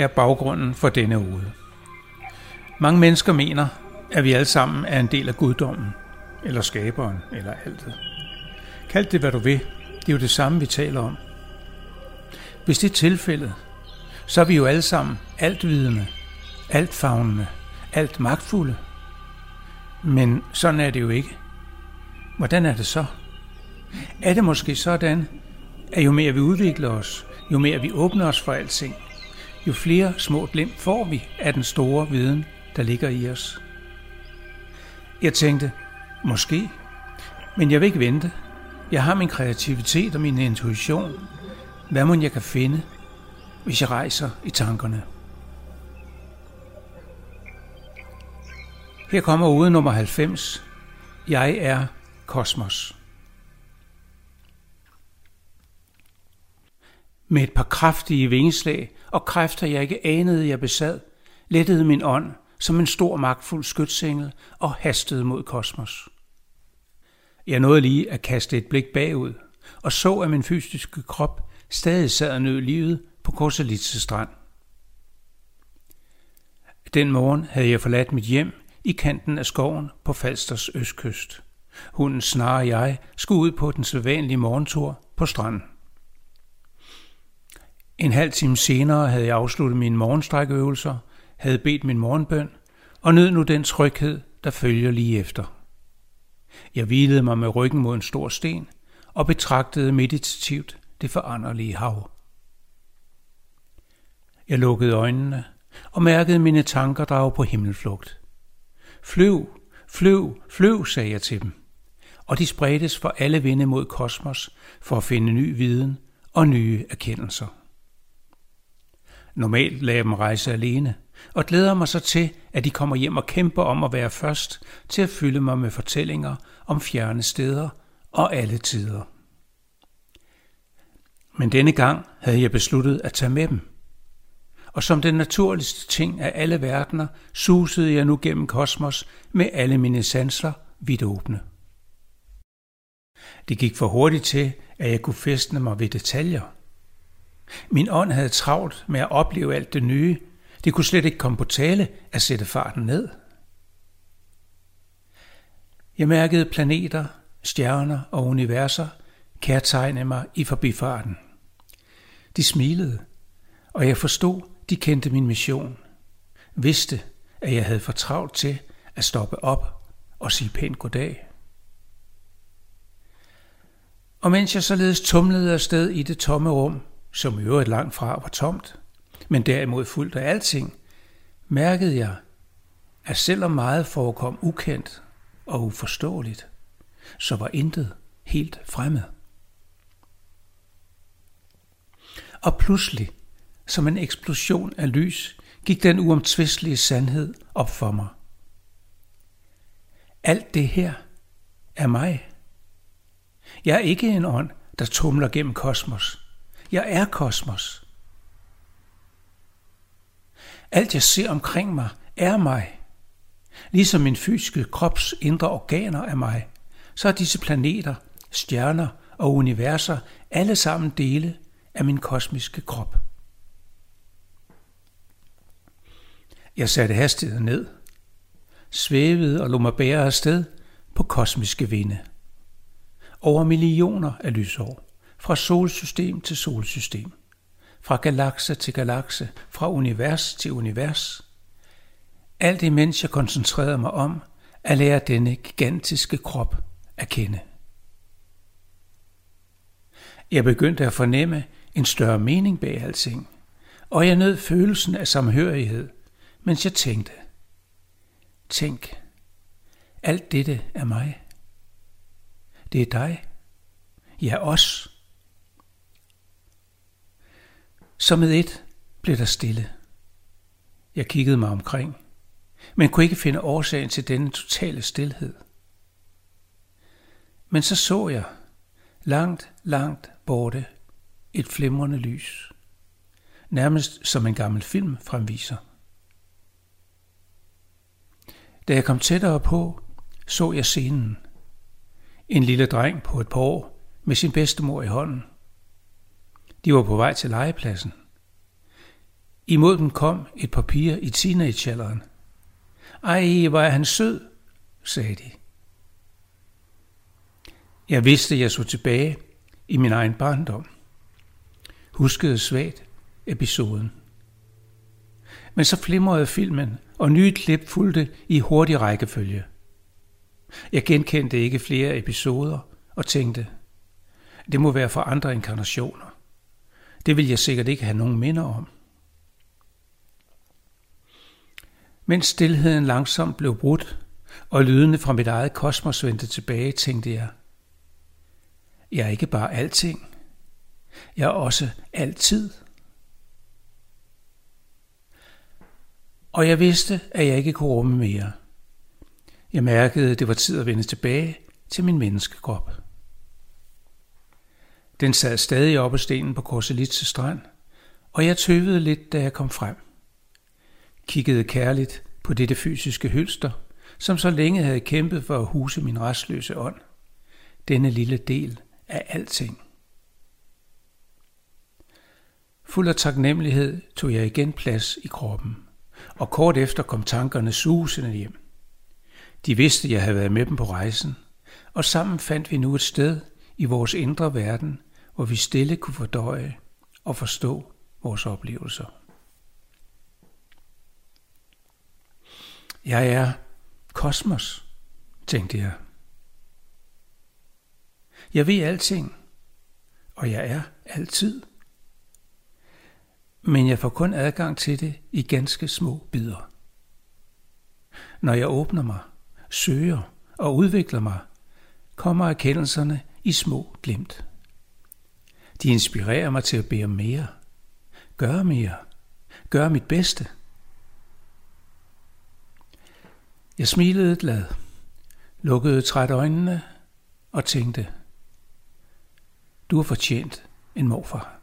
Her er baggrunden for denne uge. Mange mennesker mener, at vi alle sammen er en del af guddommen, eller skaberen, eller altet. Kald det, hvad du vil. Det er jo det samme, vi taler om. Hvis det er tilfældet, så er vi jo alle sammen altvidende, altfavnende, alt magtfulde. Men sådan er det jo ikke. Hvordan er det så? Er det måske sådan, at jo mere vi udvikler os, jo mere vi åbner os for alting, jo flere små glimt får vi af den store viden, der ligger i os. Jeg tænkte, måske, men jeg vil ikke vente. Jeg har min kreativitet og min intuition. Hvad må jeg kan finde, hvis jeg rejser i tankerne? Her kommer ude nummer 90. Jeg er kosmos. Med et par kraftige vingeslag og kræfter, jeg ikke anede, jeg besad, lettede min ånd som en stor magtfuld skytsengel og hastede mod kosmos. Jeg nåede lige at kaste et blik bagud og så, at min fysiske krop stadig sad og nød livet på Korsalitse strand. Den morgen havde jeg forladt mit hjem i kanten af skoven på Falsters østkyst. Hunden snarere jeg skulle ud på den sædvanlige morgentur på stranden. En halv time senere havde jeg afsluttet mine morgenstrækøvelser, havde bedt min morgenbøn og nød nu den tryghed, der følger lige efter. Jeg hvilede mig med ryggen mod en stor sten og betragtede meditativt det foranderlige hav. Jeg lukkede øjnene og mærkede mine tanker drage på himmelflugt. Flyv, flyv, flyv, sagde jeg til dem. Og de spredtes for alle vinde mod kosmos for at finde ny viden og nye erkendelser. Normalt lader jeg dem rejse alene, og glæder mig så til, at de kommer hjem og kæmper om at være først til at fylde mig med fortællinger om fjerne steder og alle tider. Men denne gang havde jeg besluttet at tage med dem. Og som den naturligste ting af alle verdener, susede jeg nu gennem kosmos med alle mine sanser vidt åbne. Det gik for hurtigt til, at jeg kunne festne mig ved detaljer – min ånd havde travlt med at opleve alt det nye. Det kunne slet ikke komme på tale at sætte farten ned. Jeg mærkede planeter, stjerner og universer kærtegne mig i forbifarten. De smilede, og jeg forstod, de kendte min mission. Vidste, at jeg havde for travlt til at stoppe op og sige pænt goddag. Og mens jeg således tumlede afsted i det tomme rum, som i øvrigt langt fra var tomt, men derimod fuldt af alting, mærkede jeg, at selvom meget forekom ukendt og uforståeligt, så var intet helt fremmed. Og pludselig, som en eksplosion af lys, gik den uomtvistelige sandhed op for mig. Alt det her er mig. Jeg er ikke en ånd, der tumler gennem kosmos. Jeg er kosmos. Alt jeg ser omkring mig er mig. Ligesom min fysiske krops indre organer er mig, så er disse planeter, stjerner og universer alle sammen dele af min kosmiske krop. Jeg satte hastigheden ned, svævede og lå mig bære afsted på kosmiske vinde. Over millioner af lysår fra solsystem til solsystem, fra galakse til galakse, fra univers til univers. Alt imens jeg koncentrerede mig om at lære denne gigantiske krop at kende. Jeg begyndte at fornemme en større mening bag alting, og jeg nød følelsen af samhørighed, mens jeg tænkte. Tænk, alt dette er mig. Det er dig. Ja, os. Så med et blev der stille. Jeg kiggede mig omkring, men kunne ikke finde årsagen til denne totale stillhed. Men så så jeg, langt, langt borte, et flimrende lys. Nærmest som en gammel film fremviser. Da jeg kom tættere på, så jeg scenen. En lille dreng på et par år med sin bedstemor i hånden. De var på vej til legepladsen. Imod dem kom et par piger i teenagealderen. Ej, hvor er han sød, sagde de. Jeg vidste, jeg så tilbage i min egen barndom. Huskede svagt episoden. Men så flimrede filmen, og nye klip fulgte i hurtig rækkefølge. Jeg genkendte ikke flere episoder og tænkte, det må være for andre inkarnationer. Det vil jeg sikkert ikke have nogen minder om. Mens stillheden langsomt blev brudt, og lydene fra mit eget kosmos vendte tilbage, tænkte jeg, jeg er ikke bare alting. Jeg er også altid. Og jeg vidste, at jeg ikke kunne rumme mere. Jeg mærkede, at det var tid at vende tilbage til min menneskekrop. Den sad stadig oppe af stenen på Korselitse strand, og jeg tøvede lidt, da jeg kom frem. Kiggede kærligt på dette fysiske hylster, som så længe havde kæmpet for at huse min restløse ånd. Denne lille del af alting. Fuld af taknemmelighed tog jeg igen plads i kroppen, og kort efter kom tankerne susende hjem. De vidste, jeg havde været med dem på rejsen, og sammen fandt vi nu et sted i vores indre verden, hvor vi stille kunne fordøje og forstå vores oplevelser. Jeg er kosmos, tænkte jeg. Jeg ved alting, og jeg er altid. Men jeg får kun adgang til det i ganske små bidder. Når jeg åbner mig, søger og udvikler mig, kommer erkendelserne i små glimt. De inspirerer mig til at bede mere, gøre mere, gøre mit bedste. Jeg smilede glad, lukkede træt øjnene og tænkte – du har fortjent en morfar.